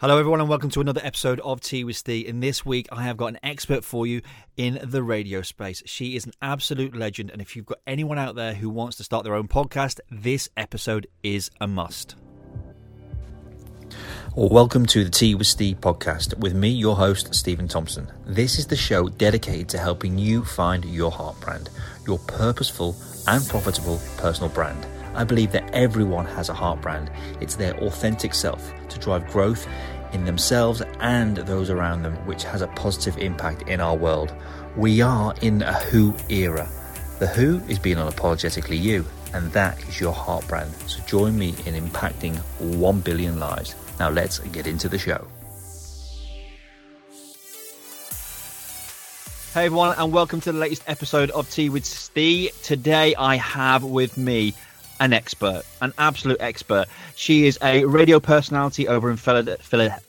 Hello, everyone, and welcome to another episode of Tea with Steve. And this week, I have got an expert for you in the radio space. She is an absolute legend, and if you've got anyone out there who wants to start their own podcast, this episode is a must. Well, welcome to the Tea with Steve podcast with me, your host, Stephen Thompson. This is the show dedicated to helping you find your heart brand, your purposeful and profitable personal brand. I believe that everyone has a heart brand. It's their authentic self to drive growth in themselves and those around them, which has a positive impact in our world. We are in a who era. The who is being unapologetically you, and that is your heart brand. So join me in impacting 1 billion lives. Now let's get into the show. Hey everyone, and welcome to the latest episode of Tea with Steve. Today I have with me an expert, an absolute expert. She is a radio personality over in Philadelphia.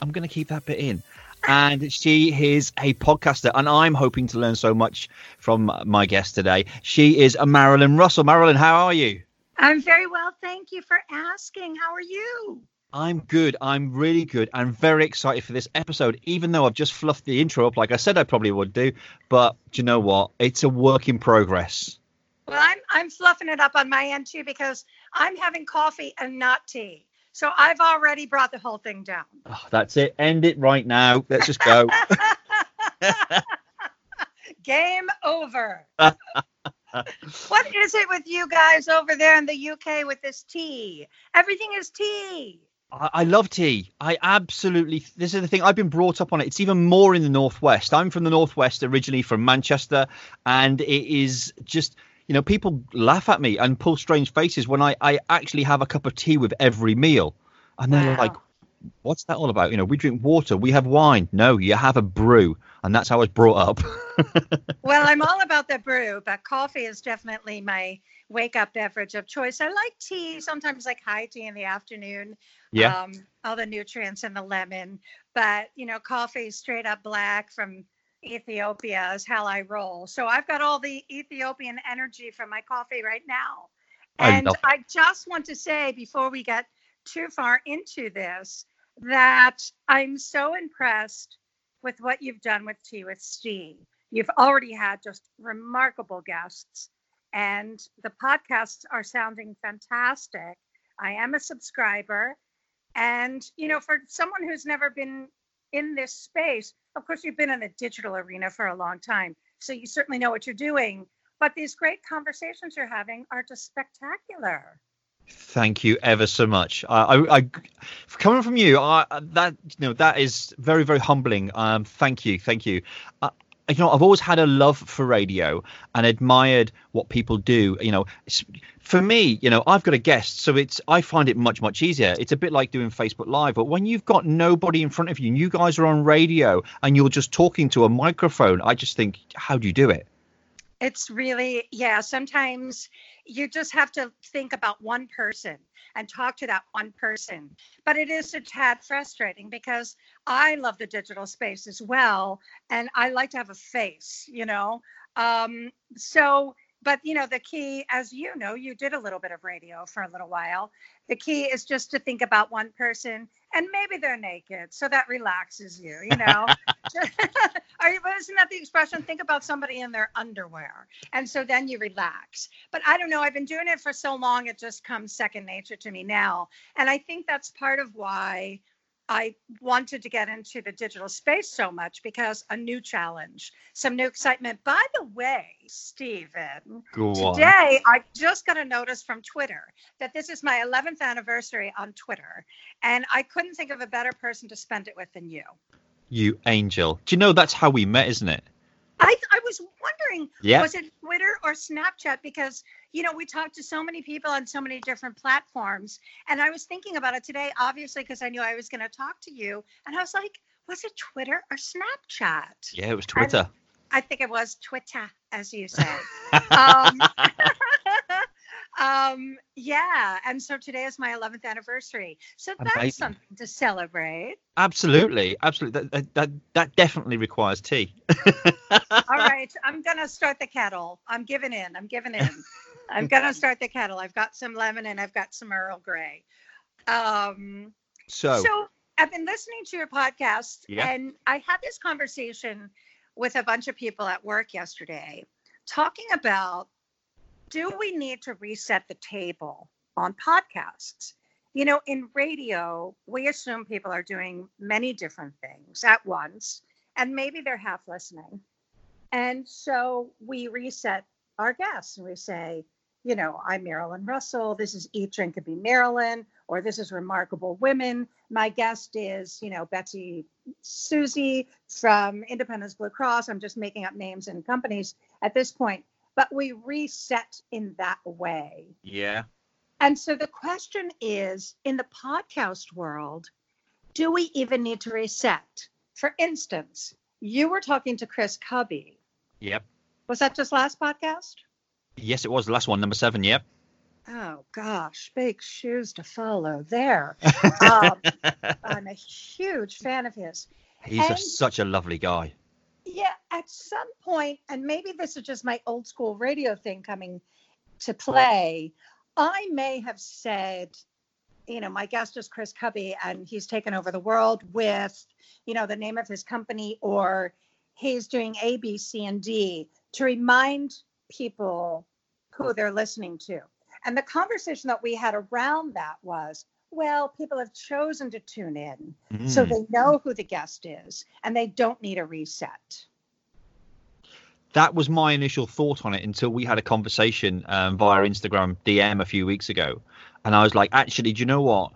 I'm going to keep that bit in. And she is a podcaster, and I'm hoping to learn so much from my guest today. She is a Marilyn Russell. Marilyn, how are you? I'm very well. Thank you for asking. How are you? I'm good. I'm really good. I'm very excited for this episode, even though I've just fluffed the intro up like I said I probably would do. But do you know what? It's a work in progress. Well, I'm I'm fluffing it up on my end too because I'm having coffee and not tea. So I've already brought the whole thing down. Oh, that's it. End it right now. Let's just go. Game over. what is it with you guys over there in the UK with this tea? Everything is tea. I, I love tea. I absolutely. This is the thing. I've been brought up on it. It's even more in the northwest. I'm from the northwest originally, from Manchester, and it is just you know, people laugh at me and pull strange faces when I, I actually have a cup of tea with every meal. And they're wow. like, what's that all about? You know, we drink water, we have wine. No, you have a brew. And that's how I was brought up. well, I'm all about the brew, but coffee is definitely my wake up beverage of choice. I like tea, sometimes like high tea in the afternoon. Yeah. Um, all the nutrients in the lemon. But, you know, coffee straight up black from Ethiopia is how I roll. So I've got all the Ethiopian energy from my coffee right now. And I, I just want to say before we get too far into this that I'm so impressed with what you've done with Tea with Steve. You've already had just remarkable guests, and the podcasts are sounding fantastic. I am a subscriber. And, you know, for someone who's never been in this space, of course, you've been in the digital arena for a long time, so you certainly know what you're doing. But these great conversations you're having are just spectacular. Thank you ever so much. I, I, I coming from you, I, that you know that is very very humbling. Um, thank you, thank you. Uh, you know, I've always had a love for radio and admired what people do. You know, for me, you know, I've got a guest, so it's I find it much much easier. It's a bit like doing Facebook Live, but when you've got nobody in front of you, and you guys are on radio and you're just talking to a microphone, I just think, how do you do it? It's really, yeah. Sometimes you just have to think about one person and talk to that one person. But it is a tad frustrating because I love the digital space as well. And I like to have a face, you know? Um, so, but you know, the key, as you know, you did a little bit of radio for a little while. The key is just to think about one person and maybe they're naked. So that relaxes you, you know? Are you, isn't that the expression? Think about somebody in their underwear. And so then you relax. But I don't know. I've been doing it for so long, it just comes second nature to me now. And I think that's part of why I wanted to get into the digital space so much because a new challenge, some new excitement. By the way, Stephen, Go today on. I just got a notice from Twitter that this is my 11th anniversary on Twitter, and I couldn't think of a better person to spend it with than you. You angel. Do you know that's how we met, isn't it? I, I was wondering, yeah. was it Twitter or Snapchat? Because, you know, we talked to so many people on so many different platforms. And I was thinking about it today, obviously, because I knew I was going to talk to you. And I was like, was it Twitter or Snapchat? Yeah, it was Twitter. I, I think it was Twitter, as you say. um, um, yeah, and so today is my 11th anniversary. So that's Amazing. something to celebrate. Absolutely, absolutely. That that that definitely requires tea. All right, I'm gonna start the kettle. I'm giving in. I'm giving in. I'm gonna start the kettle. I've got some lemon and I've got some Earl Grey. Um, So, so I've been listening to your podcast, Yeah. and I had this conversation with a bunch of people at work yesterday, talking about do we need to reset the table on podcasts? You know, in radio, we assume people are doing many different things at once, and maybe they're half listening. And so we reset our guests and we say, you know, I'm Marilyn Russell. This is Eat, Drink, and Be Marilyn, or this is Remarkable Women. My guest is, you know, Betsy Susie from Independence Blue Cross. I'm just making up names and companies at this point, but we reset in that way. yeah. And so the question is in the podcast world, do we even need to reset? For instance, you were talking to Chris Kubby. Yep. Was that just last podcast? Yes, it was the last one, number seven. Yep. Oh gosh, big shoes to follow there. Um, I'm a huge fan of his. He's a, such a lovely guy. Yeah, at some point, and maybe this is just my old school radio thing coming to play, I may have said, you know, my guest is Chris Kubby and he's taken over the world with, you know, the name of his company or he's doing A, B, C, and D to remind people who they're listening to. And the conversation that we had around that was, well, people have chosen to tune in so Mm. they know who the guest is and they don't need a reset. that was my initial thought on it until we had a conversation um, via Instagram DM a few weeks ago, and I was like, actually, do you know what?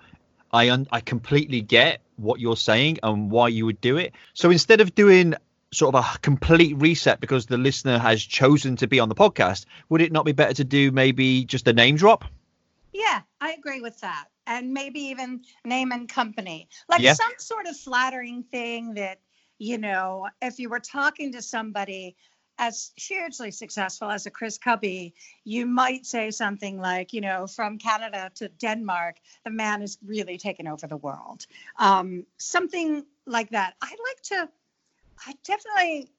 I un- I completely get what you're saying and why you would do it. So instead of doing sort of a complete reset because the listener has chosen to be on the podcast, would it not be better to do maybe just a name drop? Yeah, I agree with that. And maybe even name and company. Like Yeah. some sort of flattering thing that, you know, if you were talking to somebody as hugely successful as a Chris Kubby, you might say something like, you know, from Canada to Denmark, the man has really taken over the world. Um, something like that. I like to, I definitely,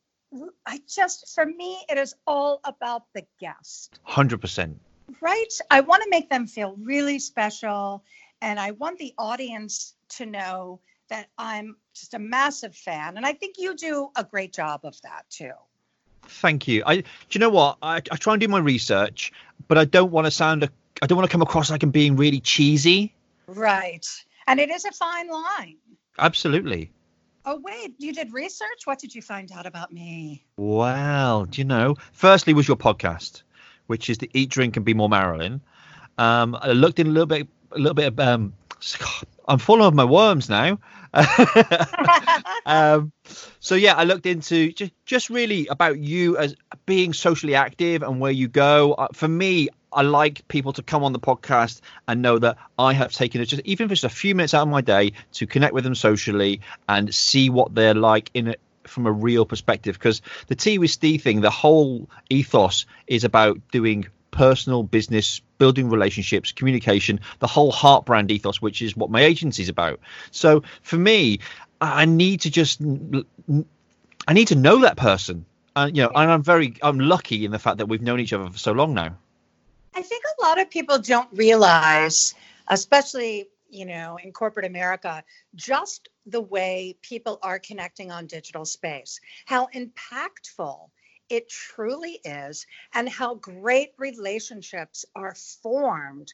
I just, for me, it is all about the guest Hundred percent. Right? I want to make them feel really special. And I want the audience to know that I'm just a massive fan. And I think you do a great job of that too. Thank you. I do you know what? I, I try and do my research, but I don't want to sound a, I don't want to come across like I'm being really cheesy. Right. And it is a fine line. Absolutely. Oh, wait, you did research? What did you find out about me? Well, do you know? Firstly, was your podcast, which is the Eat, Drink, and Be More Marilyn. Um, I looked in a little bit, a little bit of. Um, I'm full of my worms now. um, so yeah, I looked into just just really about you as being socially active and where you go. Uh, for me, I like people to come on the podcast and know that I have taken it just even if it's a few minutes out of my day to connect with them socially and see what they're like in a, from a real perspective. Because the Tea with Steve thing, the whole ethos is about doing personal business building relationships communication the whole heart brand ethos which is what my agency is about so for me i need to just i need to know that person and you know and i'm very i'm lucky in the fact that we've known each other for so long now I think a lot of people don't realize, especially, you know, in corporate America, just the way people are connecting on digital space, how impactful it truly is, and how great relationships are formed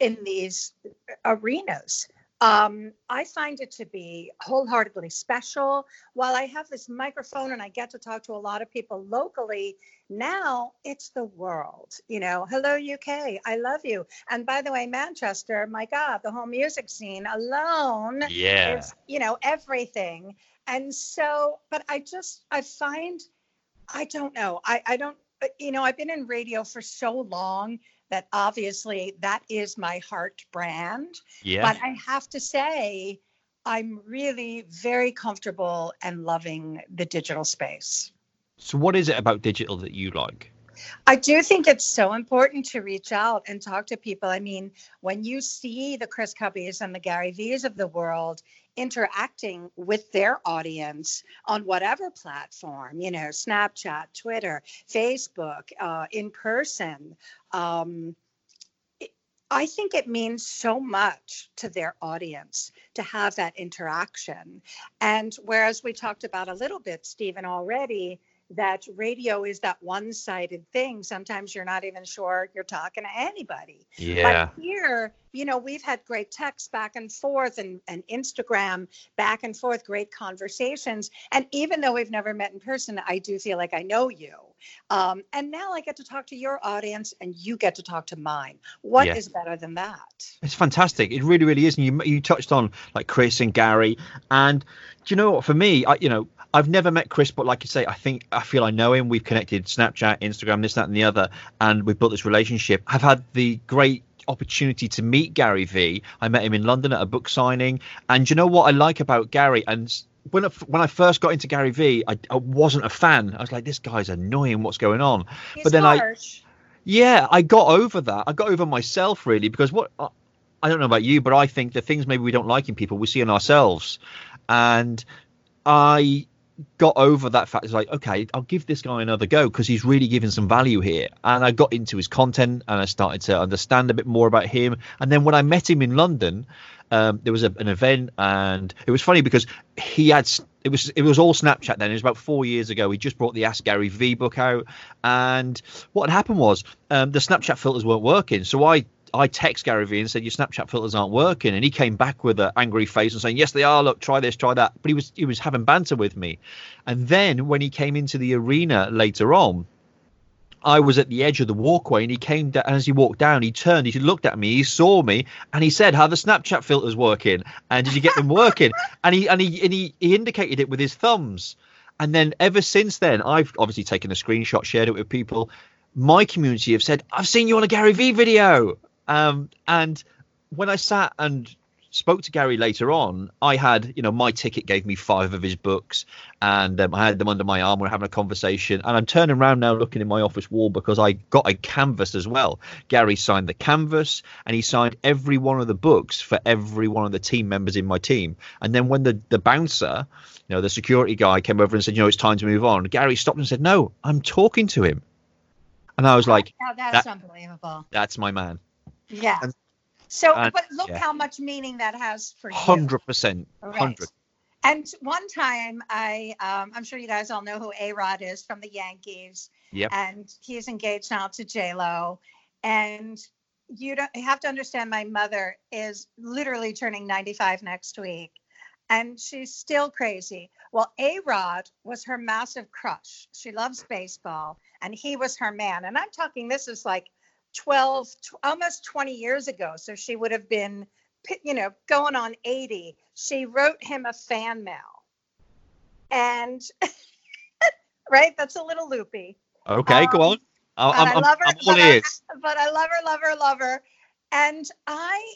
in these arenas. Um, I find it to be wholeheartedly special. While I have this microphone and I get to talk to a lot of people locally, now it's the world. You know, hello, UK, I love you. And by the way, Manchester, my God, the whole music scene alone yeah is, you know, everything. And so, but I just, I find, I don't know, I, I don't, you know, I've been in radio for so long that obviously that is my heart brand. yeah But I have to say, I'm really very comfortable and loving the digital space. so what is it about digital that you like I do think it's so important to reach out and talk to people. I mean, when you see the Chris Kubbies and the Gary Vee's of the world interacting with their audience on whatever platform, you know, Snapchat, Twitter, Facebook, uh, in person, um, I think it means so much to their audience to have that interaction. And whereas we talked about a little bit, Stephen, already, that radio is that one-sided thing. Sometimes you're not even sure you're talking to anybody. Yeah. But here, you know, we've had great texts back and forth and, and Instagram back and forth, great conversations. And even though we've never met in person, I do feel like I know you. Um, and now I get to talk to your audience and you get to talk to mine. What Yeah. is better than that? It's fantastic. It really, really is. And you you touched on like Chris and Gary, and do you know what? For me, I you know I've never met Chris, but like you say, I think I feel I know him. We've connected Snapchat, Instagram, this, that, and the other, and we've built this relationship. I've had the great opportunity to meet Gary Vee. I met him in London at a book signing, and do you know what I like about Gary and. When I, when I first got into Gary Vee, I, I wasn't a fan. I was like, this guy's annoying. What's going on? He's But then I- Yeah, I got over that. I got over myself really because what I, I don't know about you, but I think the things maybe we don't like in people we see in ourselves, and I got over that fact. It's like, okay, I'll give this guy another go because he's really giving some value here. And I got into his content and I started to understand a bit more about him. And then when I met him in London, um, there was a, an event and it was funny because he had it was it was all Snapchat then. It was about four years ago. He just brought the Ask Gary Vee book out, and what had happened was um, the Snapchat filters weren't working. So I I text Gary Vee and said your Snapchat filters aren't working, and he came back with an angry face and saying yes they are. Look, try this, try that. But he was he was having banter with me, and then when he came into the arena later on. I was at the edge of the walkway and he came down and as he walked down he turned he looked at me he saw me and he said how the snapchat filters working? And did you get them working? And he and he and he, he indicated it with his thumbs. And then ever since then i've obviously taken a screenshot shared it with people. My community have said i've seen you on a gary vee video. Um, and when i sat and spoke to gary later on i had you know my ticket gave me five of his books and um, i had them under my arm we we're having a conversation and i'm turning around now looking in my office wall because i got a canvas as well gary signed the canvas and he signed every one of the books for every one of the team members in my team and then when the the bouncer you know the security guy came over and said you know it's time to move on gary stopped and said no i'm talking to him and i was like that's that- unbelievable. that's my man Yeah. And- so, and- but look yeah. how much meaning that has for you. 100% 100 And one time, I um, I'm sure you guys all know who A Rod is from the Yankees. Yep. And he's engaged now to J Lo, and you don't you have to understand. My mother is literally turning 95 next week, and she's still crazy. Well, A Rod was her massive crush. She loves baseball, and he was her man. And I'm talking this is like 12, tw- almost 20 years ago. So she would have been you know, going on 80, she wrote him a fan mail. And right, that's a little loopy. okay go Um, on I, I'm, I love her, but I- But I love her, love her, love her. And I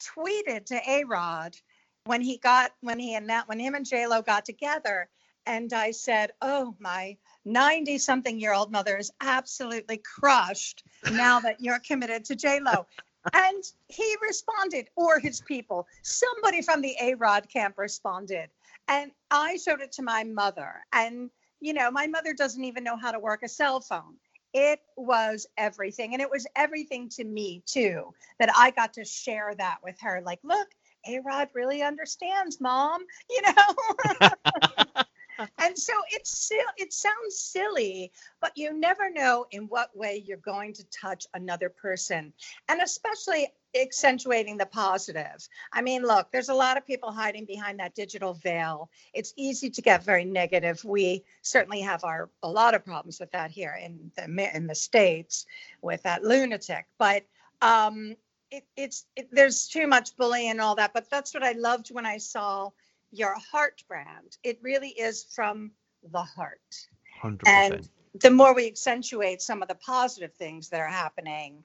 tweeted to A Rod when he got when he announced when him and J Lo got together, and I said, "Oh, my 90 something year old mother is absolutely crushed now that you're committed to J Lo." and he responded, or his people, somebody from the A Rod camp responded, and I showed it to my mother, and you know, my mother doesn't even know how to work a cell phone. It was everything. And it was everything to me too that i got to share that with her. Like look a rod really understands mom you know and so it's it sounds silly but you never know in what way you're going to touch another person and especially accentuating the positive. I mean look there's a lot of people hiding behind that digital veil. It's easy to get very negative. We certainly have our a lot of problems with that here in the in the states with that lunatic but um it, it's it, there's too much bullying and all that but that's what i loved when i saw your heart brand. It really is from the heart. 100% and the more we accentuate some of the positive things that are happening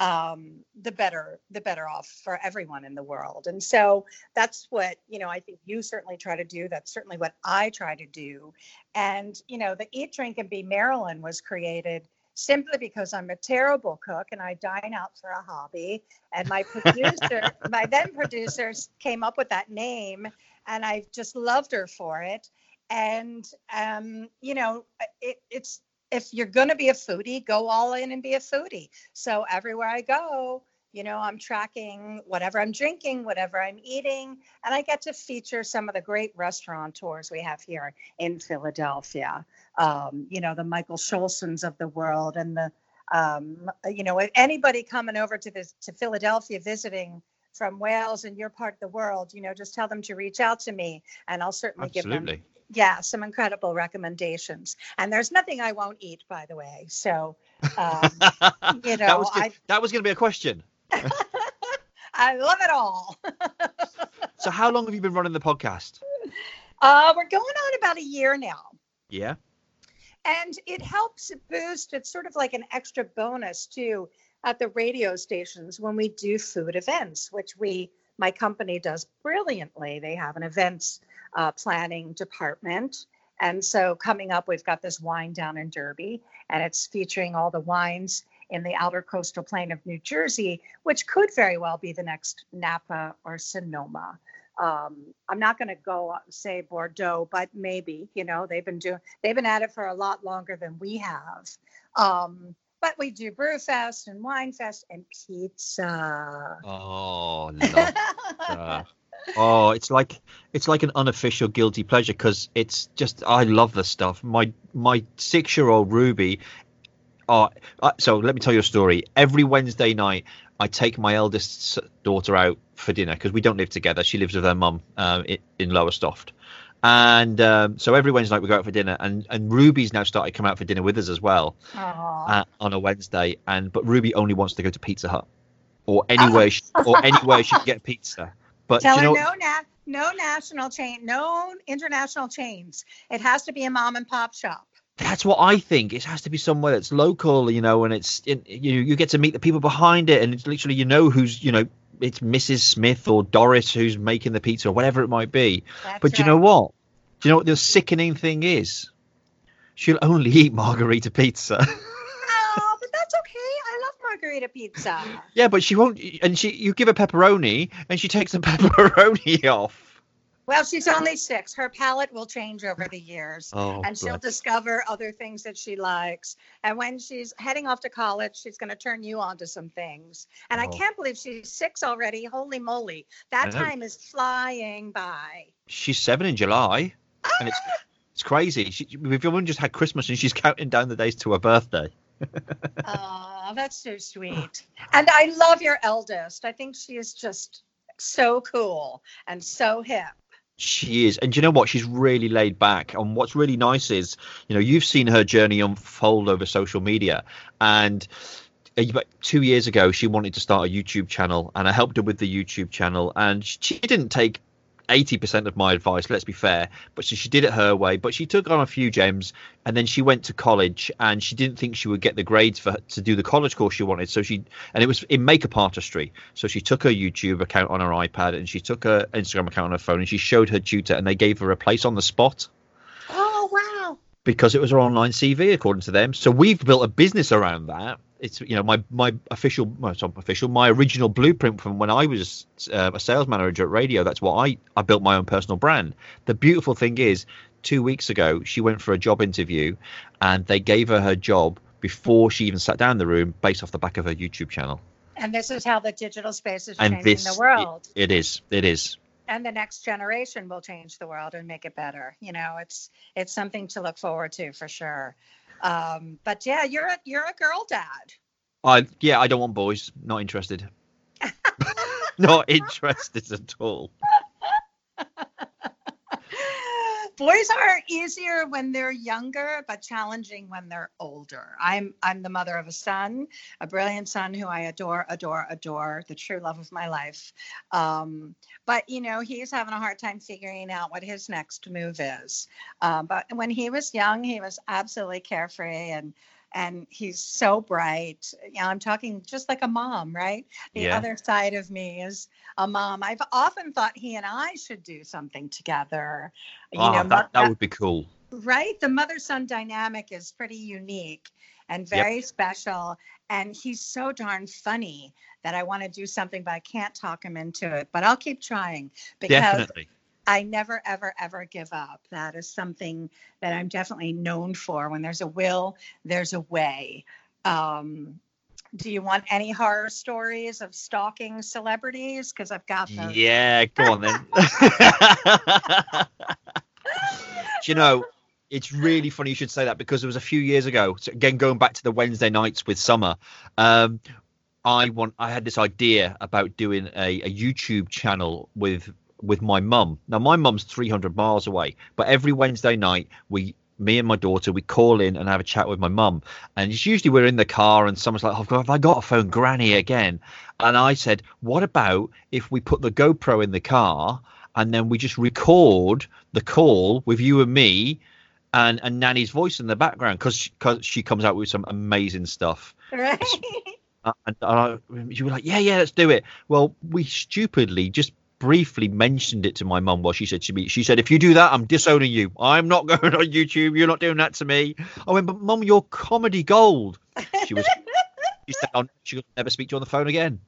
um, the better the better off for everyone in the world. And so that's what you know i think you certainly try to do. That's certainly what i try to do. And you know the eat drink and be marilyn was created simply because i'm a terrible cook and i dine out for a hobby. And my producer my then producers came up with that name and i just loved her for it and um, you know it, it's if you're going to be a foodie go all in and be a foodie so everywhere i go you know, I'm tracking whatever I'm drinking, whatever I'm eating, and I get to feature some of the great restaurateurs we have here in Philadelphia. Um, you know, the Michael Schulsons of the world, and the, um, you know, anybody coming over to this to Philadelphia visiting from Wales and your part of the world, you know, just tell them to reach out to me, and I'll certainly Absolutely. give them yeah some incredible recommendations. And there's nothing I won't eat, by the way. So. Um, you know, that was. I- that was going to be a question. I love it all. So, how long have you been running the podcast? Uh, we're going on about a year now. Yeah. And it helps boost, it's sort of like an extra bonus too at the radio stations when we do food events, which we, my company does brilliantly. They have an events uh, planning department. And so coming up, we've got this wine down in Derby, and it's featuring all the wines in the outer coastal plain of New Jersey, which could very well be the next Napa or Sonoma. Um, I'm not going to go say Bordeaux, but maybe you know they've been doing they've been at it for a lot longer than we have. Um, but we do Brewfest and Winefest and pizza. Oh, love. oh, it's like it's like an unofficial guilty pleasure because it's just I love the stuff. My my six year old Ruby. Oh, uh, so let me tell you a story. Every Wednesday night, I take my eldest daughter out for dinner because we don't live together. She lives with her mum uh, in, in Lowestoft. And um, so every Wednesday night we go out for dinner, and, and Ruby's now started to come out for dinner with us as well uh, on a Wednesday. And but Ruby only wants to go to Pizza Hut or anywhere she, or anywhere she can get pizza. But Tell you her know, no, na- no national chain, no international chains. It has to be a mom and pop shop. That's what I think. It has to be somewhere that's local, you know, and it's in, you you get to meet the people behind it, and it's literally you know who's you know it's Mrs. Smith or Doris who's making the pizza or whatever it might be. That's But do you know what? Do you know what the sickening thing is? She'll only eat margarita pizza. Oh, but that's okay. I love margarita pizza. yeah, but she won't. And she, you give her pepperoni, and she takes the pepperoni off. Well, she's only six. Her palate will change over the years. Oh, and she'll bless. discover other things that she likes. And when she's heading off to college, she's going to turn you on to some things. And I Oh. can't believe she's six already. Holy moly. That I time is flying by. she's seven in July, and it's ah! it's crazy. She, we've even just had Christmas, and she's counting down the days to her birthday. Oh, that's so sweet. And I love your eldest. I think she is just so cool and so hip. She is, and you know what? She's really laid back. And what's really nice is, you know, you've seen her journey unfold over social media, and uh, about two years ago, she wanted to start a YouTube channel, and I helped her with the YouTube channel, and she didn't take. 80% of my advice let's be fair. But she, she did it her way. But she took on a few gems and then she went to college and she didn't think she would get the grades for to do the college course she wanted. So she and it was in makeup artistry so she took her youtube account on her ipad and she took her instagram account on her phone and she showed her tutor and they gave her a place on the spot. Oh, wow. because it was her online cv according to them. So we've built a business around that it's you know my my official well, it's not official my original blueprint from when i was uh, a sales manager at radio that's what i i built my own personal brand the beautiful thing is two weeks ago she went for a job interview and they gave her her job before she even sat down in the room based off the back of her youtube channel And this is how the digital space is and changing this the world. it is it is and the next generation will change the world and make it better. You know, it's it's something to look forward to for sure. Um, but yeah, you're a you're a girl dad. i yeah i don't want boys. Not interested. Not interested at all Boys are easier when they're younger, but challenging when they're older. I'm I'm the mother of a son, a brilliant son who I adore, adore, adore, the true love of my life. Um, but you know, he's having a hard time figuring out what his next move is. Um, but when he was young, he was absolutely carefree and and he's so bright. You know, I'm talking just like a mom, right? The Yeah. other side of me is a mom. I've often thought he and I should do something together. You Ah, know, that, that would be cool right? The mother son dynamic is pretty unique and Yep. very special. And he's so darn funny that I want to do something, but I can't talk him into it. But I'll keep trying because definitely I never, ever, ever give up. That is something that I'm definitely known for. When there's a will, there's a way. Um, Do you want any horror stories of stalking celebrities? Because I've got them. Yeah, go on then. Do you know, it's really funny you should say that because it was a few years ago. So again, going back to the Wednesday nights with Summer, um, I want I had this idea about doing a, a YouTube channel with with my mum. Now my mum's 300 miles away, but every Wednesday night we me and my daughter we call in and have a chat with my mum and it's usually we're in the car and someone's like oh, have i got a phone granny again and i said what about if we put the gopro in the car and then we just record the call with you and me and and nanny's voice in the background because because she comes out with some amazing stuff Right. uh, and uh, you were like, yeah, yeah, let's do it. Well, we stupidly just briefly mentioned it to my mum while she said to me, she said, if you do that, I'm disowning you. I'm not going on YouTube. You're not doing that to me. I went, but mum, you're comedy gold. She was, she said, I'll, she'll never speak to you on the phone again.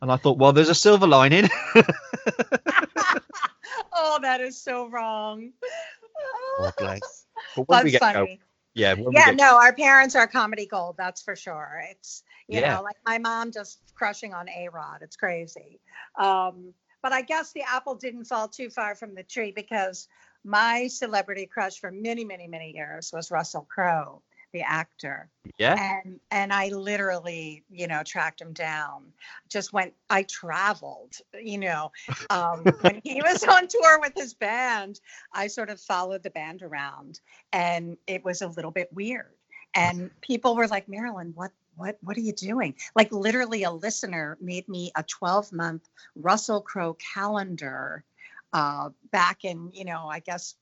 And I thought, well, there's a silver lining. oh, that is so wrong. Oh, bless. But when we That's get funny. yeah, yeah, get- no, our parents are comedy gold. That's for sure. It's you Yeah. know, like my mom just crushing on A Rod. It's crazy. Um, but I guess the apple didn't fall too far from the tree because my celebrity crush for many, many, many years was Russell Crowe, the actor. yeah, And and I literally, you know, tracked him down. Just went. I traveled. You know, um, when he was on tour with his band, I sort of followed the band around, and it was a little bit weird. And people were like, Marilyn, what? What, what are you doing? Like literally, a listener made me a 12 month Russell Crowe calendar uh, back in, you know, I guess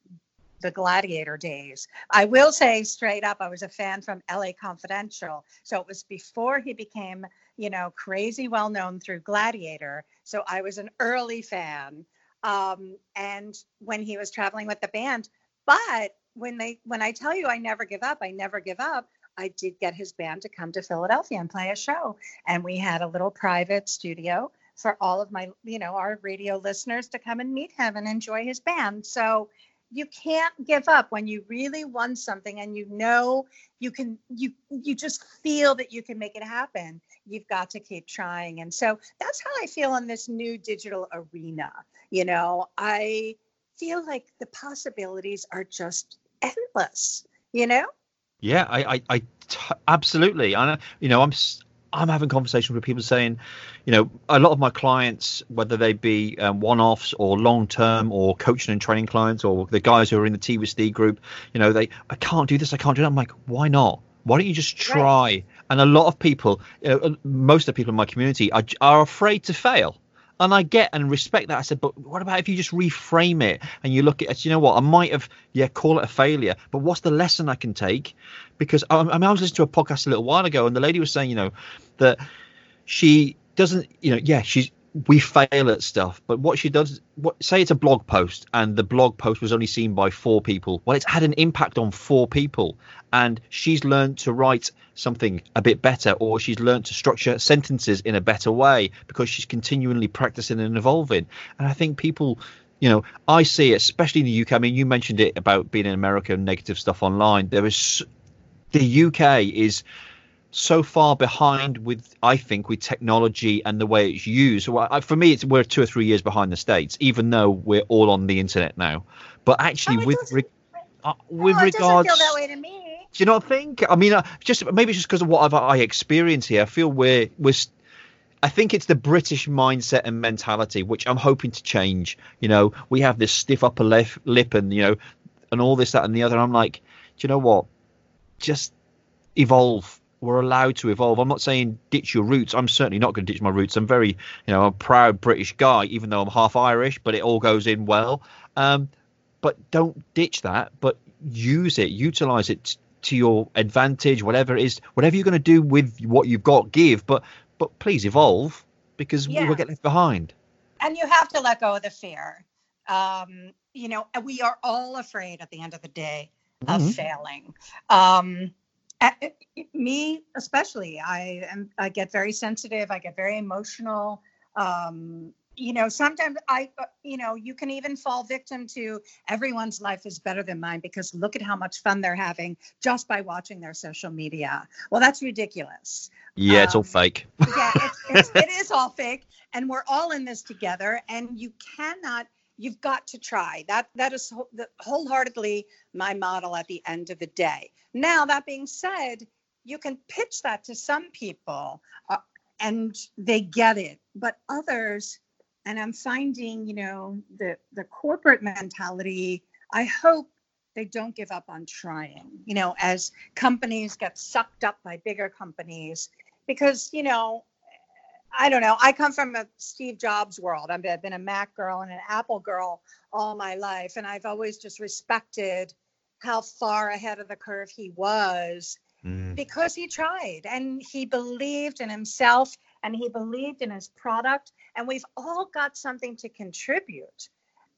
the Gladiator days. I will say straight up, I was a fan from LA Confidential. So it was before he became, you know, crazy well known through Gladiator. So I was an early fan. Um, and when he was traveling with the band, but when they when I tell you I never give up, I never give up. I did get his band to come to Philadelphia and play a show, and we had a little private studio for all of my, you know, our radio listeners to come and meet him and enjoy his band. So you can't give up when you really want something and you know you can you you just feel that you can make it happen. You've got to keep trying. And so that's how i feel in this new digital arena. You know i feel like the possibilities are just endless you know Yeah, I, I, I t- absolutely. I, you know, I'm, I'm having conversations with people saying, you know, a lot of my clients, whether they be um, one-offs or long-term or coaching and training clients or the guys who are in the T with D group, you know, they, I can't do this, I can't do that. I'm like, why not? Why don't you just try? And a lot of people, you know, most of the people in my community are, are afraid to fail. And I get and respect that. I said, but what about if you just reframe it and you look at it? You know what? I might have, yeah, call it a failure, but what's the lesson I can take? Because I, I mean, I was listening to a podcast a little while ago, and the lady was saying, you know, that she doesn't, you know, yeah, she's we fail at stuff, but what she does, what say it's a blog post, and the blog post was only seen by four people. Well, it's had an impact on four people, and she's learned to write something a bit better, or she's learned to structure sentences in a better way because she's continually practicing and evolving. And I think people you know, I see, it, especially in the UK. I mean, you mentioned it about being in America and negative stuff online. There is the UK is so far behind with, I think, with technology and the way it's used. So I, for me, it's we're two or three years behind the states, even though we're all on the internet now. But actually, Oh, with re- uh, with oh, it regards, doesn't feel that way to me you not think? I mean, uh, just maybe it's just because of what I've, I experience here. I feel we're we're. I think it's the British mindset and mentality, which I'm hoping to change. You know, we have this stiff upper lip, and you know, and all this, that, and the other. I'm like, do you know what? Just evolve. We're allowed to evolve. I'm not saying ditch your roots. I'm certainly not going to ditch my roots. I'm very, you know, a proud British guy, even though I'm half Irish, but it all goes in well. Um, but don't ditch that, but use it, utilize it to your advantage, whatever it is, whatever you're going to do with what you've got, give. But but please evolve because we will get left behind. and you have to let go of the fear um, you know we are all afraid at the end of the day of Mhm. failing um, me especially i am i get very sensitive i get very emotional um, you know, sometimes I, uh, you know, you can even fall victim to everyone's life is better than mine because look at how much fun they're having just by watching their social media. Well, that's ridiculous. Yeah, it's all um, fake. yeah, it's, it's, it is all fake, and we're all in this together. And you cannot. You've got to try. That that is wholeheartedly my model at the end of the day. Now, that being said, you can pitch that to some people, uh, and they get it, but others and i'm finding you know the the corporate mentality i hope they don't give up on trying you know as companies get sucked up by bigger companies because you know i don't know i come from a steve jobs world i've been a mac girl and an apple girl all my life and i've always just respected how far ahead of the curve he was mm. because he tried and he believed in himself and he believed in his product and we've all got something to contribute.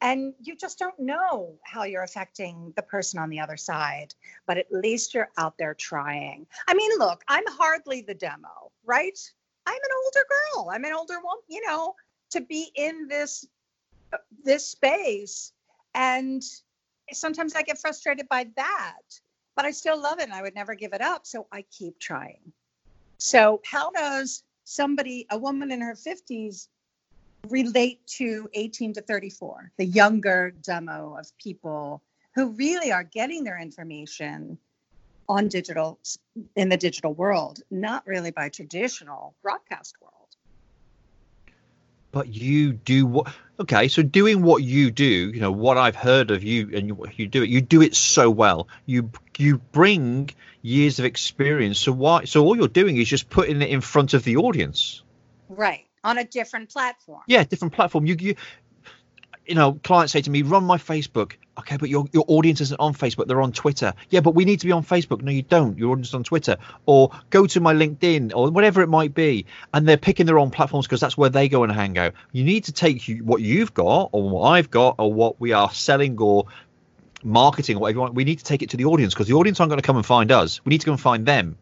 And you just don't know how you're affecting the person on the other side but at least you're out there trying. I mean look i'm hardly the demo right? I'm an older girl. I'm an older woman you know to be in this this space. And sometimes i get frustrated by that but i still love it and i would never give it up so i keep trying. So how does somebody a woman in her 50s relate to 18 to 34, the younger demo of people who really are getting their information on digital in the digital world, not really by traditional broadcast world. But you do what? Okay, so doing what you do, you know what I've heard of you, and you, you do it. You do it so well. You you bring years of experience. So why? So all you're doing is just putting it in front of the audience. Right on a different platform. Yeah, different platform. You you you know, clients say to me, run my Facebook. Okay, but your your audience isn't on Facebook, they're on Twitter. Yeah, but we need to be on Facebook. No, you don't. Your audience is on Twitter. Or go to my LinkedIn or whatever it might be. And they're picking their own platforms because that's where they go and hang out. You need to take what you've got or what I've got or what we are selling or marketing or whatever. We need to take it to the audience because the audience aren't going to come and find us. We need to go and find them.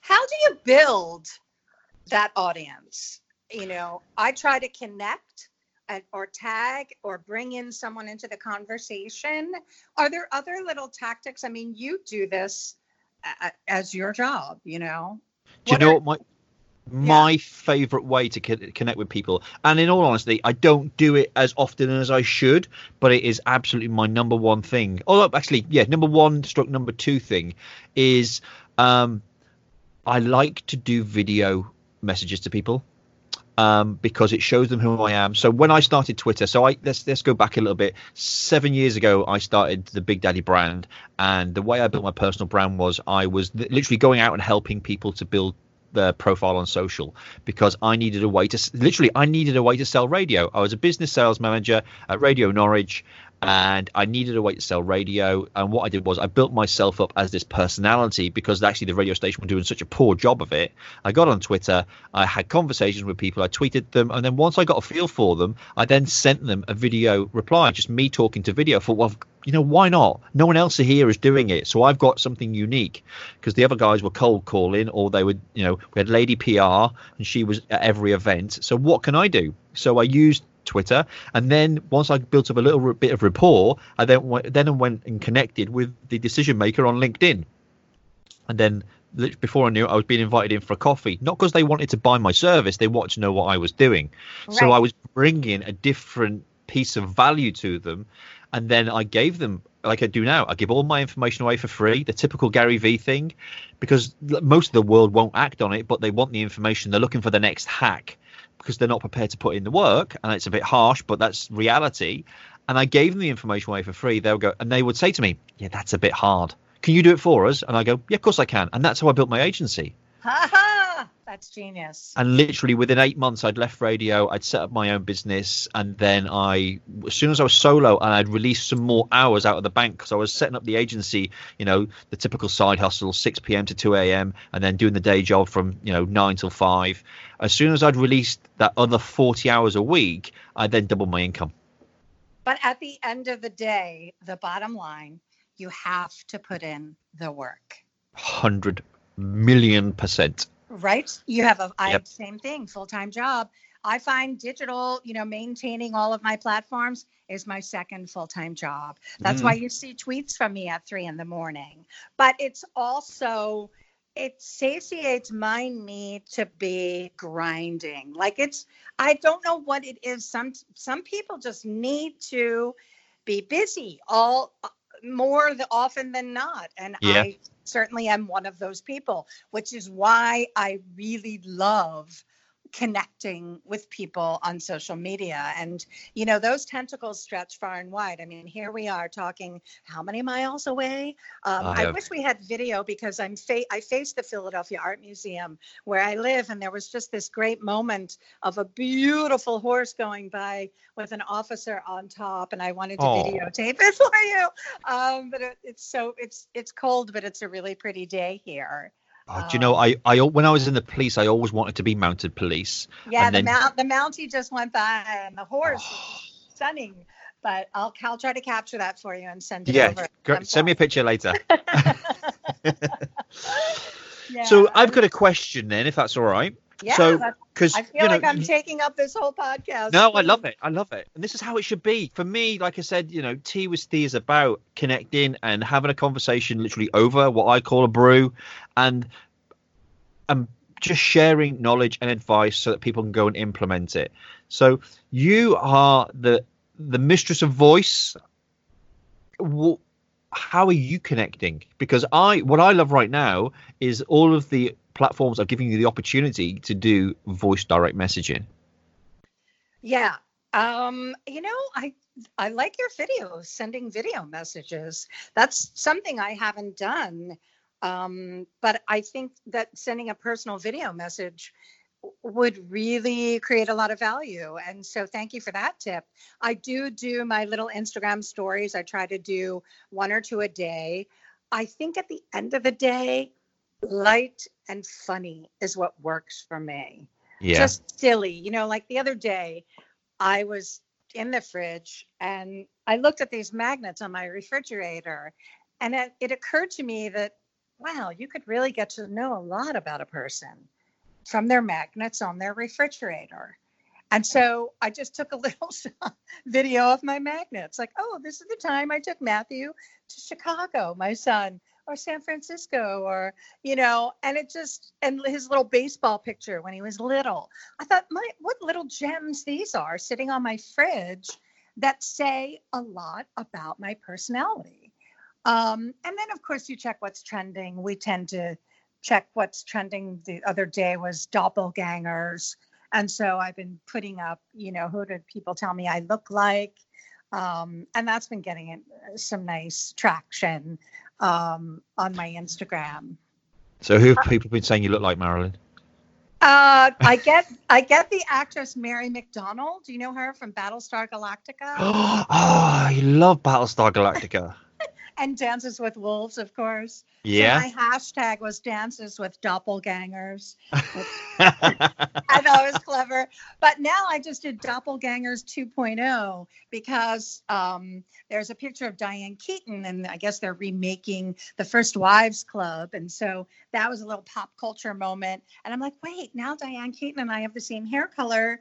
How do you build that audience? you know, I try to connect or tag or bring in someone into the conversation. Are there other little tactics? I mean, you do this as your job, you know. Do you know what my my yeah. favorite way to connect with people and in all honesty i don't do it as often as i should but it is absolutely my number one thing although actually yeah number one stroke number two thing is um i like to do video messages to people um, because it shows them who I am. So when I started Twitter, so I let's let's go back a little bit. Seven years ago, I started the Big Daddy brand, and the way I built my personal brand was I was literally going out and helping people to build their profile on social because I needed a way to literally I needed a way to sell radio. I was a business sales manager at Radio Norwich and I needed a way to sell radio. And what I did was I built myself up as this personality because actually the radio station were doing such a poor job of it. I got on Twitter, I had conversations with people, I tweeted them, and then once I got a feel for them, I then sent them a video reply, just me talking to video. For well, you know, why not? No one else here is doing it, so I've got something unique because the other guys were cold calling, or they would, you know, we had Lady PR, and she was at every event. So what can I do? So I used Twitter, and then once I built up a little bit of rapport, I then went, then went and connected with the decision maker on LinkedIn, and then before I knew it, I was being invited in for a coffee. Not because they wanted to buy my service; they wanted to know what I was doing. Right. So I was bringing a different piece of value to them, and then I gave them like I do now. I give all my information away for free, the typical Gary Vee thing, because most of the world won't act on it, but they want the information. They're looking for the next hack because they're not prepared to put in the work, and it's a bit harsh, but that's reality. And I gave them the information away for free. They'll go, and they would say to me, "Yeah, that's a bit hard. Can you do it for us?" And I go, "Yeah, of course I can." And that's how I built my agency. That's genius. And literally within eight months, I'd left radio, I'd set up my own business, and then I, as soon as I was solo, and I'd released some more hours out of the bank because I was setting up the agency, you know, the typical side hustle, 6 p.m. to 2 a.m., and then doing the day job from you know nine till five. As soon as I'd released that other 40 hours a week, I then doubled my income. But at the end of the day, the bottom line, you have to put in the work. Hundred million percent. Right? You have a I yep. have the same thing, full time job. I find digital, you know, maintaining all of my platforms is my second full time job. That's Mm. why you see tweets from me at three in the morning. But it's also, it satiates my need to be grinding. Like it's, I don't know what it is. Some some people just need to be busy all more the, often than not, and Yeah. I certainly am one of those people, which is why I really love connecting with people on social media. And you know those tentacles stretch far and wide. I mean here we are talking how many miles away? Um, I I, wish we had video because i'm fa- i faced the philadelphia art museum where i live and there was just this great moment of a beautiful horse going by with an officer on top and i wanted to Aw. videotape it for you. Um, but it, it's so it's it's cold but it's a really pretty day here Oh, do you know, oh. I, I when I was in the police, I always wanted to be mounted police. Yeah, And the then- mount the Mountie just went by and the horse was oh. stunning. But I'll I'll try to capture that for you and send it Yeah, over. I'm send me a picture later. Yeah, So I've got a question then, if that's all right. Yeah, so- Because I feel you know, like I'm taking up this whole podcast. No, I love it. I love it. And this is how it should be. For me, like I said, you know, Tea with Tea is about connecting and having a conversation literally over what I call a brew and and just sharing knowledge and advice so that people can go and implement it. So you are the the mistress of voice. How are you connecting? Because I what I love right now is all of the platforms are giving you the opportunity to do voice direct messaging. Yeah. Um, you know, I I like your videos, sending video messages. That's something I haven't done. Um, but I think that sending a personal video message would really create a lot of value. And so thank you for that tip. I do do my little Instagram stories. I try to do one or two a day. I think at the end of the day, light and funny is what works for me Yeah. just silly. You know, like the other day, I was in the fridge and I looked at these magnets on my refrigerator, and it, it occurred to me that, wow, you could really get to know a lot about a person from their magnets on their refrigerator. And so I just took a little video of my magnets, like, oh, this is the time I took Matthew to Chicago, my son, or San Francisco, or you know, and it just and his little baseball picture when he was little. I thought, my what little gems these are sitting on my fridge that say a lot about my personality. Um, and then of course you check what's trending. We tend to check what's trending. The other day was doppelgangers. And so I've been putting up, you know, who did people tell me I look like? Um, and that's been getting some nice traction um, on my Instagram. So who have people been saying you look like, Marilyn? Uh, I get I get the actress Mary McDonnell. Do you know her from Battlestar Galactica oh, I love Battlestar Galactica. And Dances with Wolves, of course. Yeah. So my hashtag was Dances with Doppelgangers. I thought it was clever. But now I just did Doppelgangers 2.0 because um, there's a picture of Diane Keaton, and I guess they're remaking the First Wives Club. And so that was a little pop culture moment. And I'm like, wait, now Diane Keaton and I have the same hair color.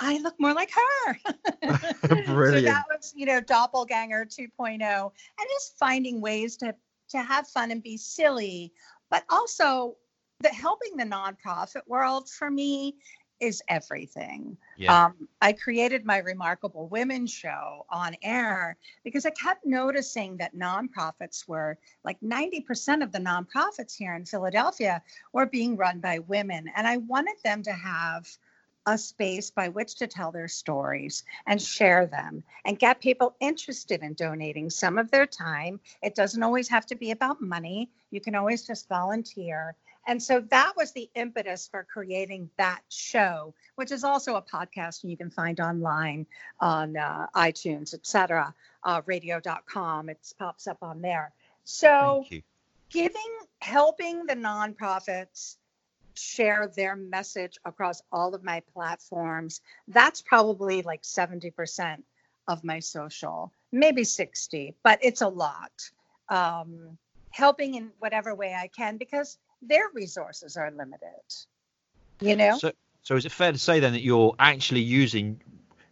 I look more like her. So Brilliant. that was, you know, Doppelganger 2.0, and just finding ways to to have fun and be silly, but also the helping the nonprofit world for me is everything. Yeah. Um, I created my Remarkable Women show on air because I kept noticing that nonprofits were like 90% of the nonprofits here in Philadelphia were being run by women. And I wanted them to have a space by which to tell their stories and share them and get people interested in donating some of their time. It doesn't always have to be about money, you can always just volunteer. And so that was the impetus for creating that show, which is also a podcast and you can find online on uh, iTunes, etc., uh, radio.com. It pops up on there. So giving, helping the nonprofits share their message across all of my platforms, that's probably like 70% of my social, maybe 60, but it's a lot. Um, helping in whatever way I can because their resources are limited. You know? So, So is it fair to say then that you're actually using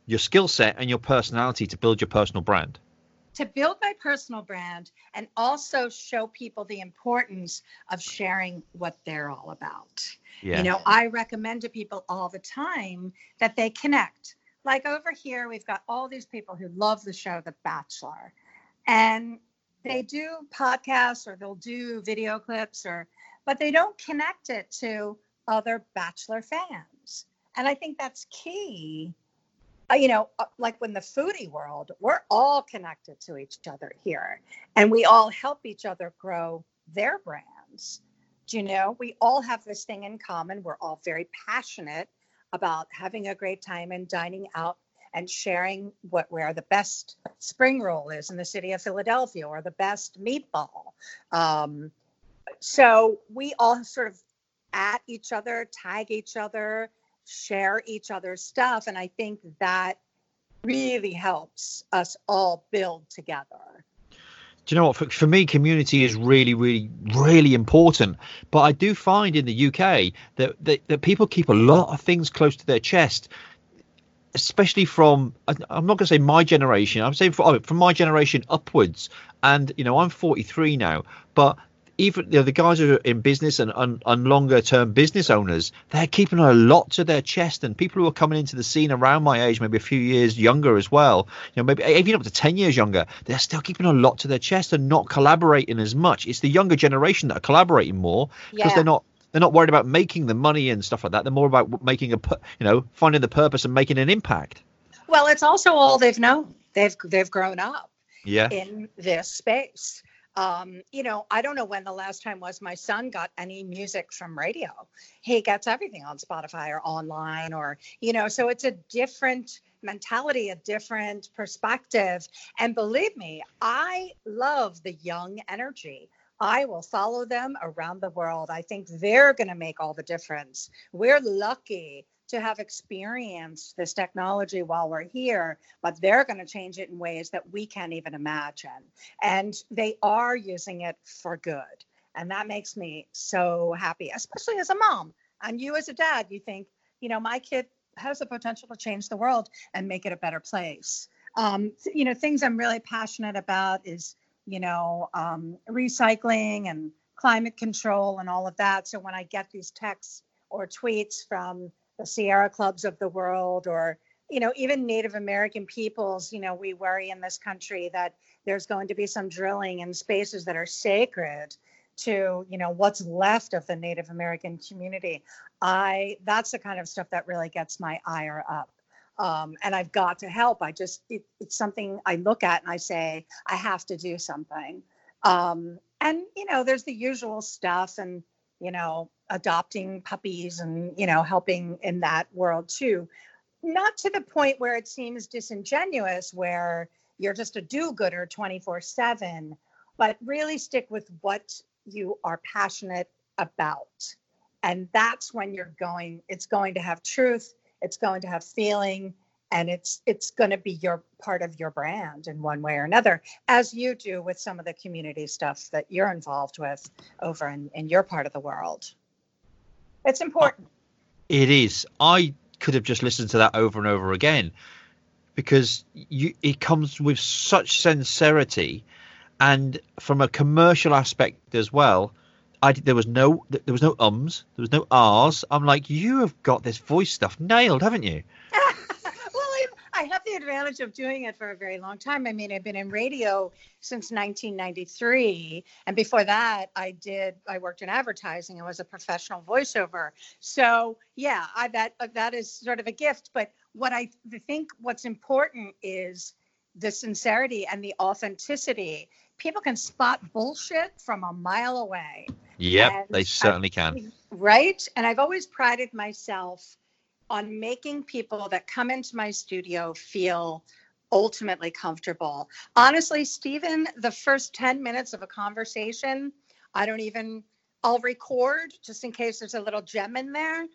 your skill set and your personality to build your personal brand? To build my personal brand and also show people the importance of sharing what they're all about. Yeah. You know, I recommend to people all the time that they connect. Like over here, we've got all these people who love the show The Bachelor. And they do podcasts or they'll do video clips or but they don't connect it to other bachelor fans and i think that's key you know uh, like when the foodie world we're all connected to each other here and we all help each other grow their brands Do you know we all have this thing in common we're all very passionate about having a great time and dining out and sharing what where the best spring roll is in the city of Philadelphia or the best meatball. Um, so we all sort of at each other, tag each other, share each other's stuff, and I think that really helps us all build together. Do you know what? For, for me, community is really, really, really important. But I do find in the UK that, that, that people keep a lot of things close to their chest especially from I'm not going to say my generation. I'm saying from, oh, from my generation upwards. And you know, I'm 43 now, but even you know, the guys who are in business and, and, and longer term business owners, they're keeping a lot to their chest. And people who are coming into the scene around my age, maybe a few years younger as well, you know, maybe even up to 10 years younger, they're still keeping a lot to their chest and not collaborating as much. It's the younger generation that are collaborating more because yeah. they're not they're not worried about making the money and stuff like that. They're more about making a, you know, finding the purpose and making an impact. Well, it's also all they've known. They've they've grown up. Yeah. In this space. Um, you know, I don't know when the last time was my son got any music from radio. He gets everything on Spotify or online or, you know, so it's a different mentality, a different perspective. And believe me, I love the young energy. I will follow them around the world. I think they're going to make all the difference. We're lucky to have experienced this technology while we're here, but they're going to change it in ways that we can't even imagine. And they are using it for good. And that makes me so happy, especially as a mom. And you as a dad, you think, you know, my kid has the potential to change the world and make it a better place. Um, you know, things I'm really passionate about is you know, um, recycling and climate control and all of that. So when I get these texts or tweets from the Sierra clubs of the world or you know even native american peoples you know we worry in this country that there's going to be some drilling in spaces that are sacred to you know what's left of the native american community i that's the kind of stuff that really gets my ire up um, and I've got to help. I just it, it's something I look at and I say I have to do something. Um, and you know, there's the usual stuff, and you know, adopting puppies and you know, helping in that world too. Not to the point where it seems disingenuous, where you're just a do-gooder 24/7, but really stick with what you are passionate about, and that's when you're going. It's going to have truth it's going to have feeling and it's it's going to be your part of your brand in one way or another as you do with some of the community stuff that you're involved with over in, in your part of the world it's important uh, it is i could have just listened to that over and over again because you it comes with such sincerity and from a commercial aspect as well I there was no there was no ums, there was no r's. I'm like, you have got this voice stuff nailed, haven't you? well, I, I have the advantage of doing it for a very long time. I mean, I've been in radio since 1993, and before that, I did I worked in advertising. I was a professional voiceover. So yeah, I that uh, that is sort of a gift. But what I think what's important is the sincerity and the authenticity people can spot bullshit from a mile away. Yep, they certainly I, can. Right? And I've always prided myself on making people that come into my studio feel ultimately comfortable. Honestly, Stephen, the first 10 minutes of a conversation, I don't even, I'll record just in case there's a little gem in there,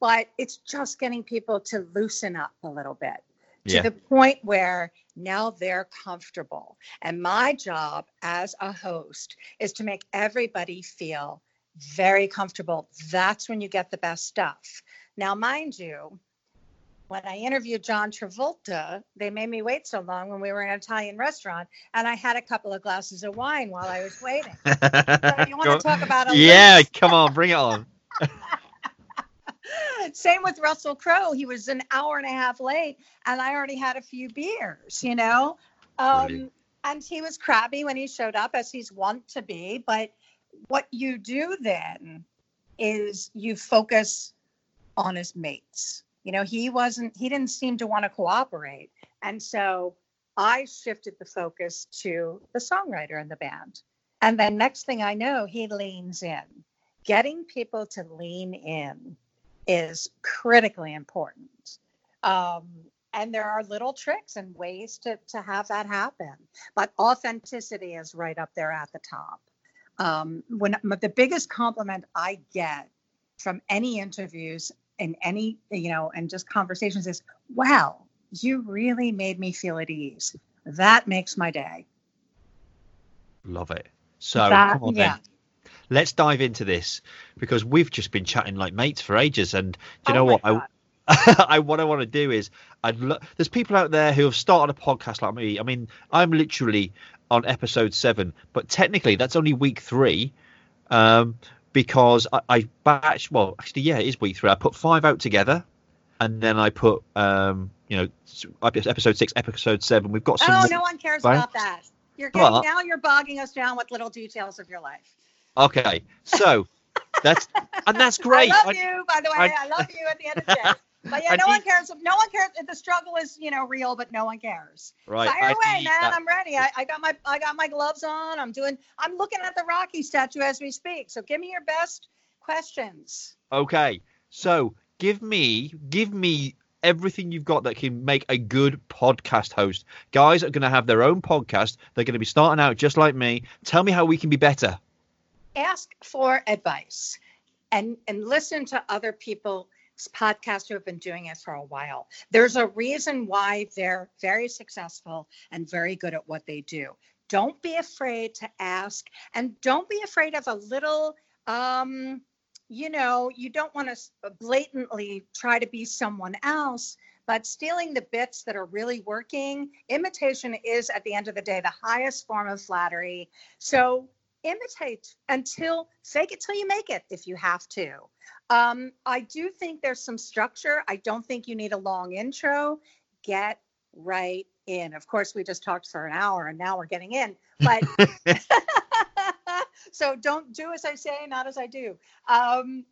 but it's just getting people to loosen up a little bit to yeah. the point where now they're comfortable. And my job as a host is to make everybody feel very comfortable. That's when you get the best stuff. Now, mind you, when I interviewed John Travolta, they made me wait so long when we were in an Italian restaurant, and I had a couple of glasses of wine while I was waiting. so you want to talk about Yeah, list? come on, bring it on. Same with Russell Crowe. He was an hour and a half late, and I already had a few beers, you know? Um, and he was crabby when he showed up, as he's wont to be. But what you do then is you focus on his mates. You know, he wasn't, he didn't seem to want to cooperate. And so I shifted the focus to the songwriter in the band. And then next thing I know, he leans in. Getting people to lean in is critically important. Um, and there are little tricks and ways to, to have that happen. But authenticity is right up there at the top. Um, when the biggest compliment I get from any interviews and any, you know, and just conversations is, wow, you really made me feel at ease. That makes my day. Love it. So That- come on yeah. then. Let's dive into this because we've just been chatting like mates for ages. And do you Oh know what? God. I, I what I want to do is I'd lo- there's people out there who have started a podcast like me. I mean, I'm literally on episode seven, but technically that's only week three. Um, because I, I batch well actually yeah it is week three. I put five out together and then I put um you know episode six, episode seven. We've got some Oh, more- no one cares Right? about that. You're getting Well- now. You're bogging us down with little details of your life. Okay, so that's and that's great. I love I- you, by the way. I- I, love you at the end of the day. But yeah, I no one cares. No one cares. If the struggle is, you know, real, but no one cares. Right, Fire I away, man. that. I'm ready. I, I got my I got my gloves on. I'm doing. I'm looking at the Rocky statue as we speak. So give me your best questions. Okay, so give me give me everything you've got that can make a good podcast host. Guys are going to have their own podcast. They're going to be starting out just like me. Tell me how we can be better. ask for advice and and listen to other people's podcasts who have been doing it for a while. There's a reason why they're very successful and very good at what they do. Don't be afraid to ask and don't be afraid of a little um you know you don't want to blatantly try to be someone else but stealing the bits that are really working imitation is at the end of the day the highest form of flattery. So imitate until fake it till you make it if you have to. Um, I do think there's some structure. I don't think you need a long intro. Get right in. Of course, we just talked for an hour and now we're getting in, but so don't do as I say, not as I do. Um,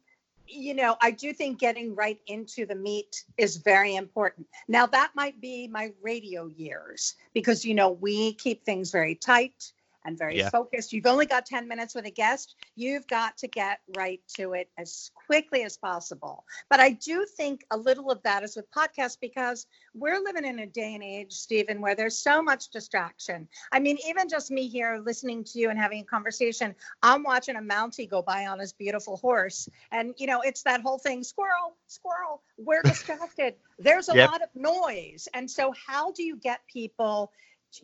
you know, I do think getting right into the meat is very important. Now, that might be my radio years because, you know, we keep things very tight and very Yeah. focused. You've only got 10 minutes with a guest. You've got to get right to it as quickly as possible. But I do think a little of that is with podcasts because we're living in a day and age, Stephen, where there's so much distraction. I mean, even just me here listening to you and having a conversation, I'm watching a Mountie go by on his beautiful horse. And, you know, it's that whole thing squirrel, squirrel, we're distracted. There's a Yep. lot of noise. And so, how do you get people?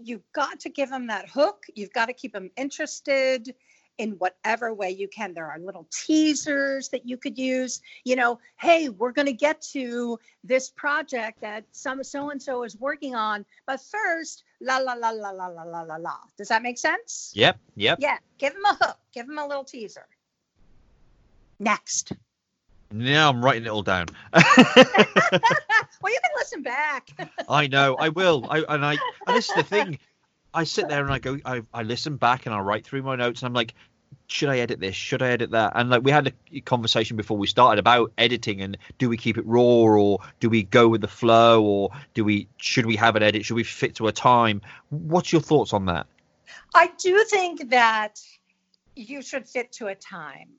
You've got to give them that hook. You've got to keep them interested in whatever way you can. There are little teasers that you could use. You know, hey, we're going to get to this project that some so and so is working on, but first, la la la la la la la la la. Does that make sense? Yep, yep. Yeah. Give them a hook. Give them a little teaser. Next. Now I'm writing it all down. Well, you can listen back. I know, I will. I and I and this is the thing. I sit there and I go, I, I listen back and I write through my notes and I'm like, should I edit this? Should I edit that? And like we had a conversation before we started about editing and do we keep it raw or do we go with the flow or do we should we have an edit? Should we fit to a time? What's your thoughts on that? I do think that you should fit to a time.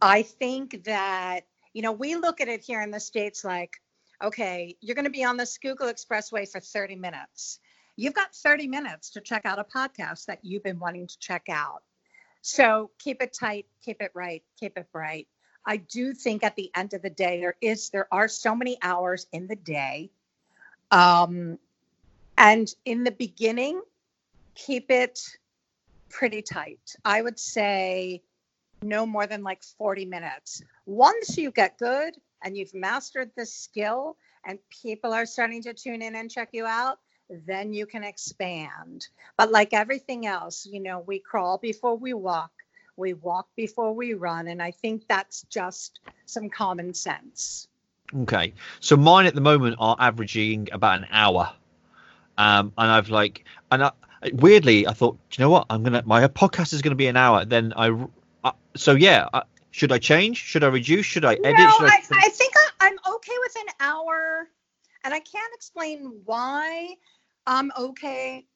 I think that, you know, we look at it here in the States like, okay, you're going to be on the Schuylkill Expressway for 30 minutes. You've got 30 minutes to check out a podcast that you've been wanting to check out. So keep it tight, keep it right, keep it bright. I do think at the end of the day, there is, there are so many hours in the day. Um, and in the beginning, keep it pretty tight. I would say no more than like 40 minutes. Once you get good and you've mastered the skill and people are starting to tune in and check you out, then you can expand. But like everything else, you know, we crawl before we walk, we walk before we run. And I think that's just some common sense. Okay. So mine at the moment are averaging about an hour. Um, and I've like, and I, weirdly, I thought, you know what? I'm gonna my podcast is gonna be an hour. Then I, uh, so yeah, uh, should I change? Should I reduce? Should I edit? No, Should I, I think I, I'm okay with an hour, and I can't explain why I'm okay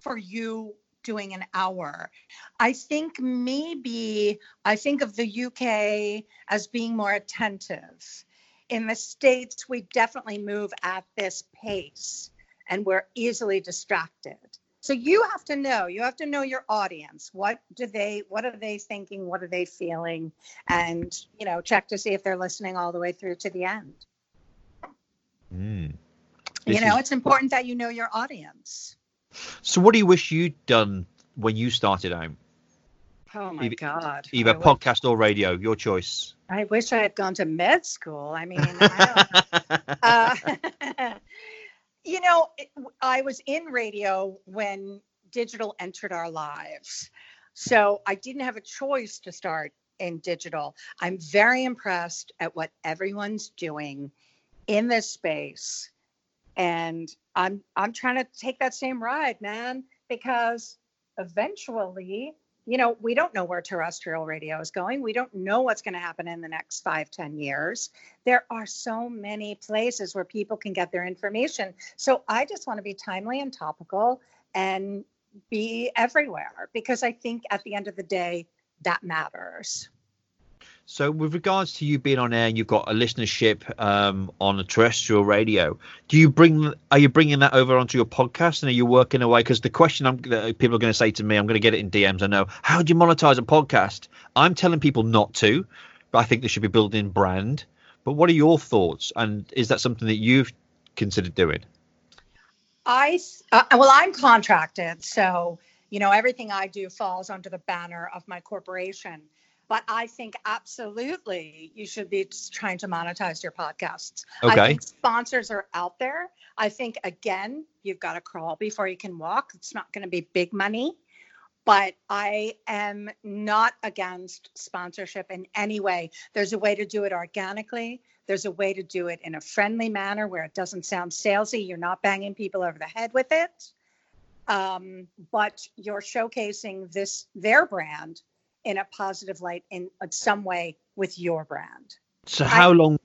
for you doing an hour. I think maybe I think of the UK as being more attentive. In the States, we definitely move at this pace and we're easily distracted. So you have to know, you have to know your audience. What do they what are they thinking? What are they feeling? And, you know, check to see if they're listening all the way through to the end. Mm. You know, is... it's important that you know your audience. So what do you wish you'd done when you started out? Oh my either, God. Either I podcast wish, or radio, your choice. I wish I had gone to med school. I mean, I uh, you know, I was in radio when digital entered our lives. So I didn't have a choice to start in digital. I'm very impressed at what everyone's doing in this space. And I'm I'm trying to take that same ride, man, because eventually you know, we don't know where terrestrial radio is going. We don't know what's going to happen in the next five, ten years. There are so many places where people can get their information. So I just want to be timely and topical and be everywhere because I think at the end of the day, that matters. So, with regards to you being on air, and you've got a listenership um, on a terrestrial radio. Do you bring? Are you bringing that over onto your podcast, and are you working away? Because the question I'm, people are going to say to me, I'm going to get it in DMs. I know. How do you monetize a podcast? I'm telling people not to, but I think they should be building brand. But what are your thoughts? And is that something that you've considered doing? I uh, well, I'm contracted, so you know everything I do falls under the banner of my corporation but I think absolutely you should be trying to monetize your podcasts. Okay. I think sponsors are out there. I think again, you've got to crawl before you can walk. It's not going to be big money, but I am not against sponsorship in any way. There's a way to do it organically. There's a way to do it in a friendly manner where it doesn't sound salesy. You're not banging people over the head with it. Um, but you're showcasing this their brand in a positive light in some way with your brand. So how I, long?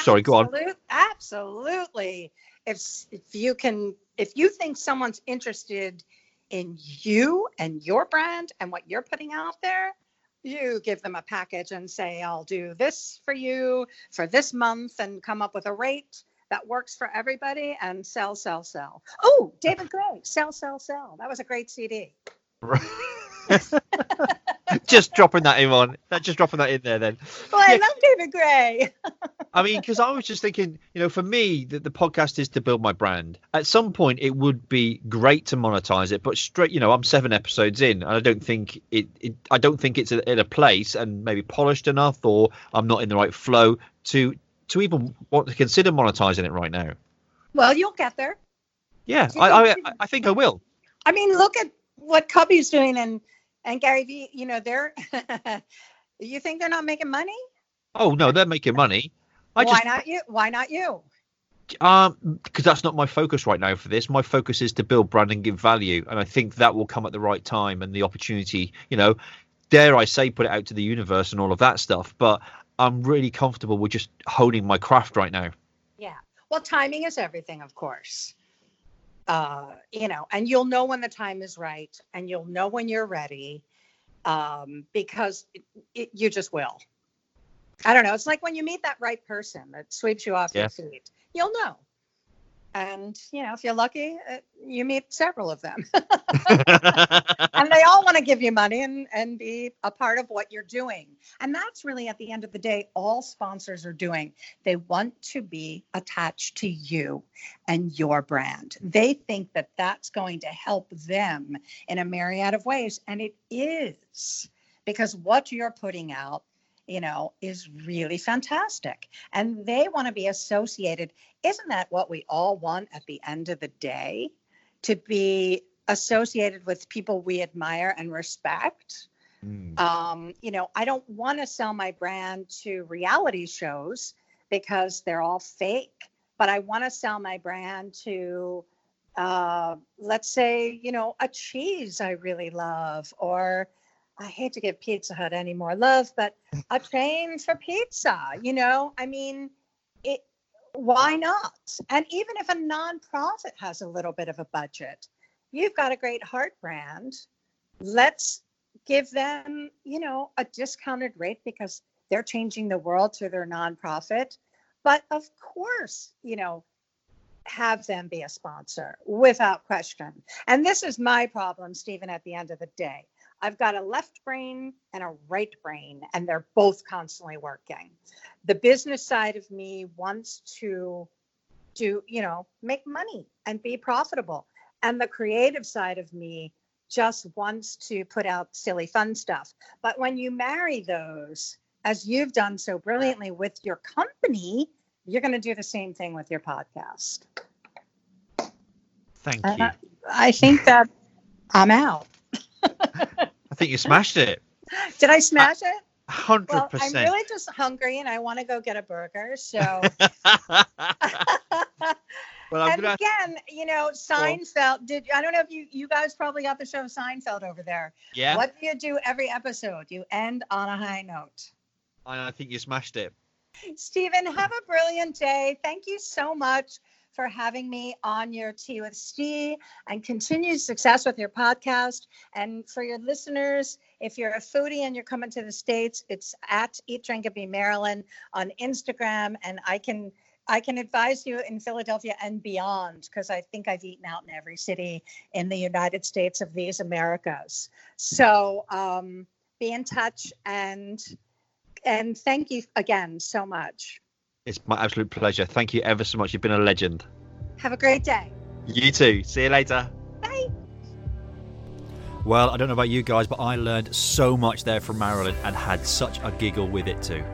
Sorry, go on. Absolutely. If if you can, if you think someone's interested in you and your brand and what you're putting out there, you give them a package and say, "I'll do this for you for this month," and come up with a rate that works for everybody and sell, sell, sell. Oh, David Gray, sell, sell, sell. That was a great CD. Right. just dropping that in on that just dropping that in there then. Well i yeah. love david gray. I mean because i was just thinking you know for me that the podcast is to build my brand. At some point it would be great to monetize it but straight you know i'm seven episodes in and i don't think it, it i don't think it's in a place and maybe polished enough or i'm not in the right flow to to even want to consider monetizing it right now. Well you'll get there. Yeah I, I i think i will. I mean look at what Kubby's doing and and Gary Vee, you know, they're you think they're not making money? Oh no, they're making money. I Why just, not you? Why not you? Um, because that's not my focus right now for this. My focus is to build brand and give value, and I think that will come at the right time and the opportunity. You know, dare I say, put it out to the universe and all of that stuff. But I'm really comfortable with just honing my craft right now. Yeah. Well, timing is everything, of course uh, you know, and you'll know when the time is right and you'll know when you're ready um, because it, it, you just will. I don't know. It's like when you meet that right person that sweeps you off yeah. your feet, you'll know and you know if you're lucky uh, you meet several of them. And they all want to give you money and and be a part of what you're doing. And that's really at the end of the day all sponsors are doing. They want to be attached to you and your brand. They think that that's going to help them in a myriad of ways. And it is because what you're putting out you know, is really fantastic. And they want to be associated. Isn't that what we all want at the end of the day? To be associated with people we admire and respect. Mm. Um, you know, I don't want to sell my brand to reality shows because they're all fake, but I want to sell my brand to, uh, let's say, you know, a cheese I really love, or I hate to give Pizza Hut any more love, but a train for pizza, you know, I mean, it, why not? And even if a nonprofit has a little bit of a budget, you've got a great heart brand. Let's give them, you know, a discounted rate because they're changing the world through their nonprofit. But of course, you know, have them be a sponsor without question. And this is my problem, Stephen, at the end of the day. I've got a left brain and a right brain, and they're both constantly working. The business side of me wants to do, you know, make money and be profitable. And the creative side of me just wants to put out silly fun stuff. But when you marry those, as you've done so brilliantly with your company, you're going to do the same thing with your podcast. Thank you. Uh, I think that I'm out. I think you smashed it. Did I smash it? Hundred well, percent. I'm really just hungry and I want to go get a burger. So Well, I'm and gonna... again, you know, Seinfeld. Did I don't know if you you guys probably got the show Seinfeld over there. Yeah. What do you do every episode? You end on a high note. I think you smashed it. Stephen, have a brilliant day. Thank you so much for having me on your Tea with Steve and continued success with your podcast. And for your listeners, if you're a foodie and you're coming to the States, it's at Eat, Drink, and Be Marilyn on Instagram. And I can I can advise you in Philadelphia and beyond because I think I've eaten out in every city in the United States of these Americas. So um, be in touch and and thank you again so much. It's my absolute pleasure. Thank you ever so much. You've been a legend. Have a great day. You too. See you later. Bye. Well, I don't know about you guys, but I learned so much there from Marilyn and had such a giggle with it too.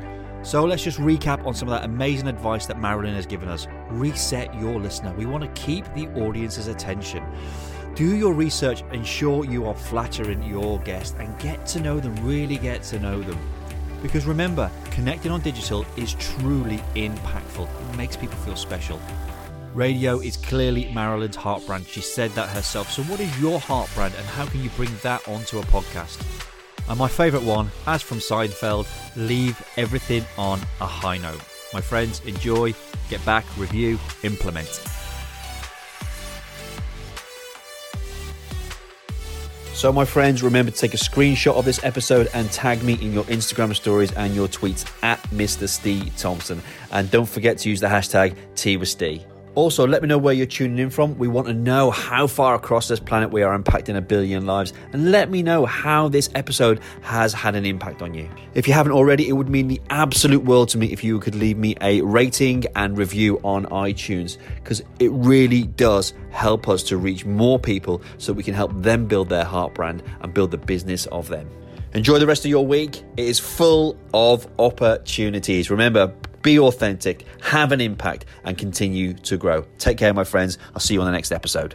So let's just recap on some of that amazing advice that Marilyn has given us. Reset your listener. We want to keep the audience's attention. Do your research, ensure you are flattering your guest, and get to know them, really get to know them. Because remember, connecting on digital is truly impactful. It makes people feel special. Radio is clearly Marilyn's heart brand. She said that herself. So, what is your heart brand, and how can you bring that onto a podcast? And my favourite one, as from Seinfeld, leave everything on a high note. My friends, enjoy, get back, review, implement. So, my friends, remember to take a screenshot of this episode and tag me in your Instagram stories and your tweets at Mr. Steve Thompson. And don't forget to use the hashtag Tea with Steve. Also, let me know where you're tuning in from. We want to know how far across this planet we are impacting a billion lives. And let me know how this episode has had an impact on you. If you haven't already, it would mean the absolute world to me if you could leave me a rating and review on iTunes, because it really does help us to reach more people so we can help them build their heart brand and build the business of them. Enjoy the rest of your week. It is full of opportunities. Remember, be authentic, have an impact, and continue to grow. Take care, my friends. I'll see you on the next episode.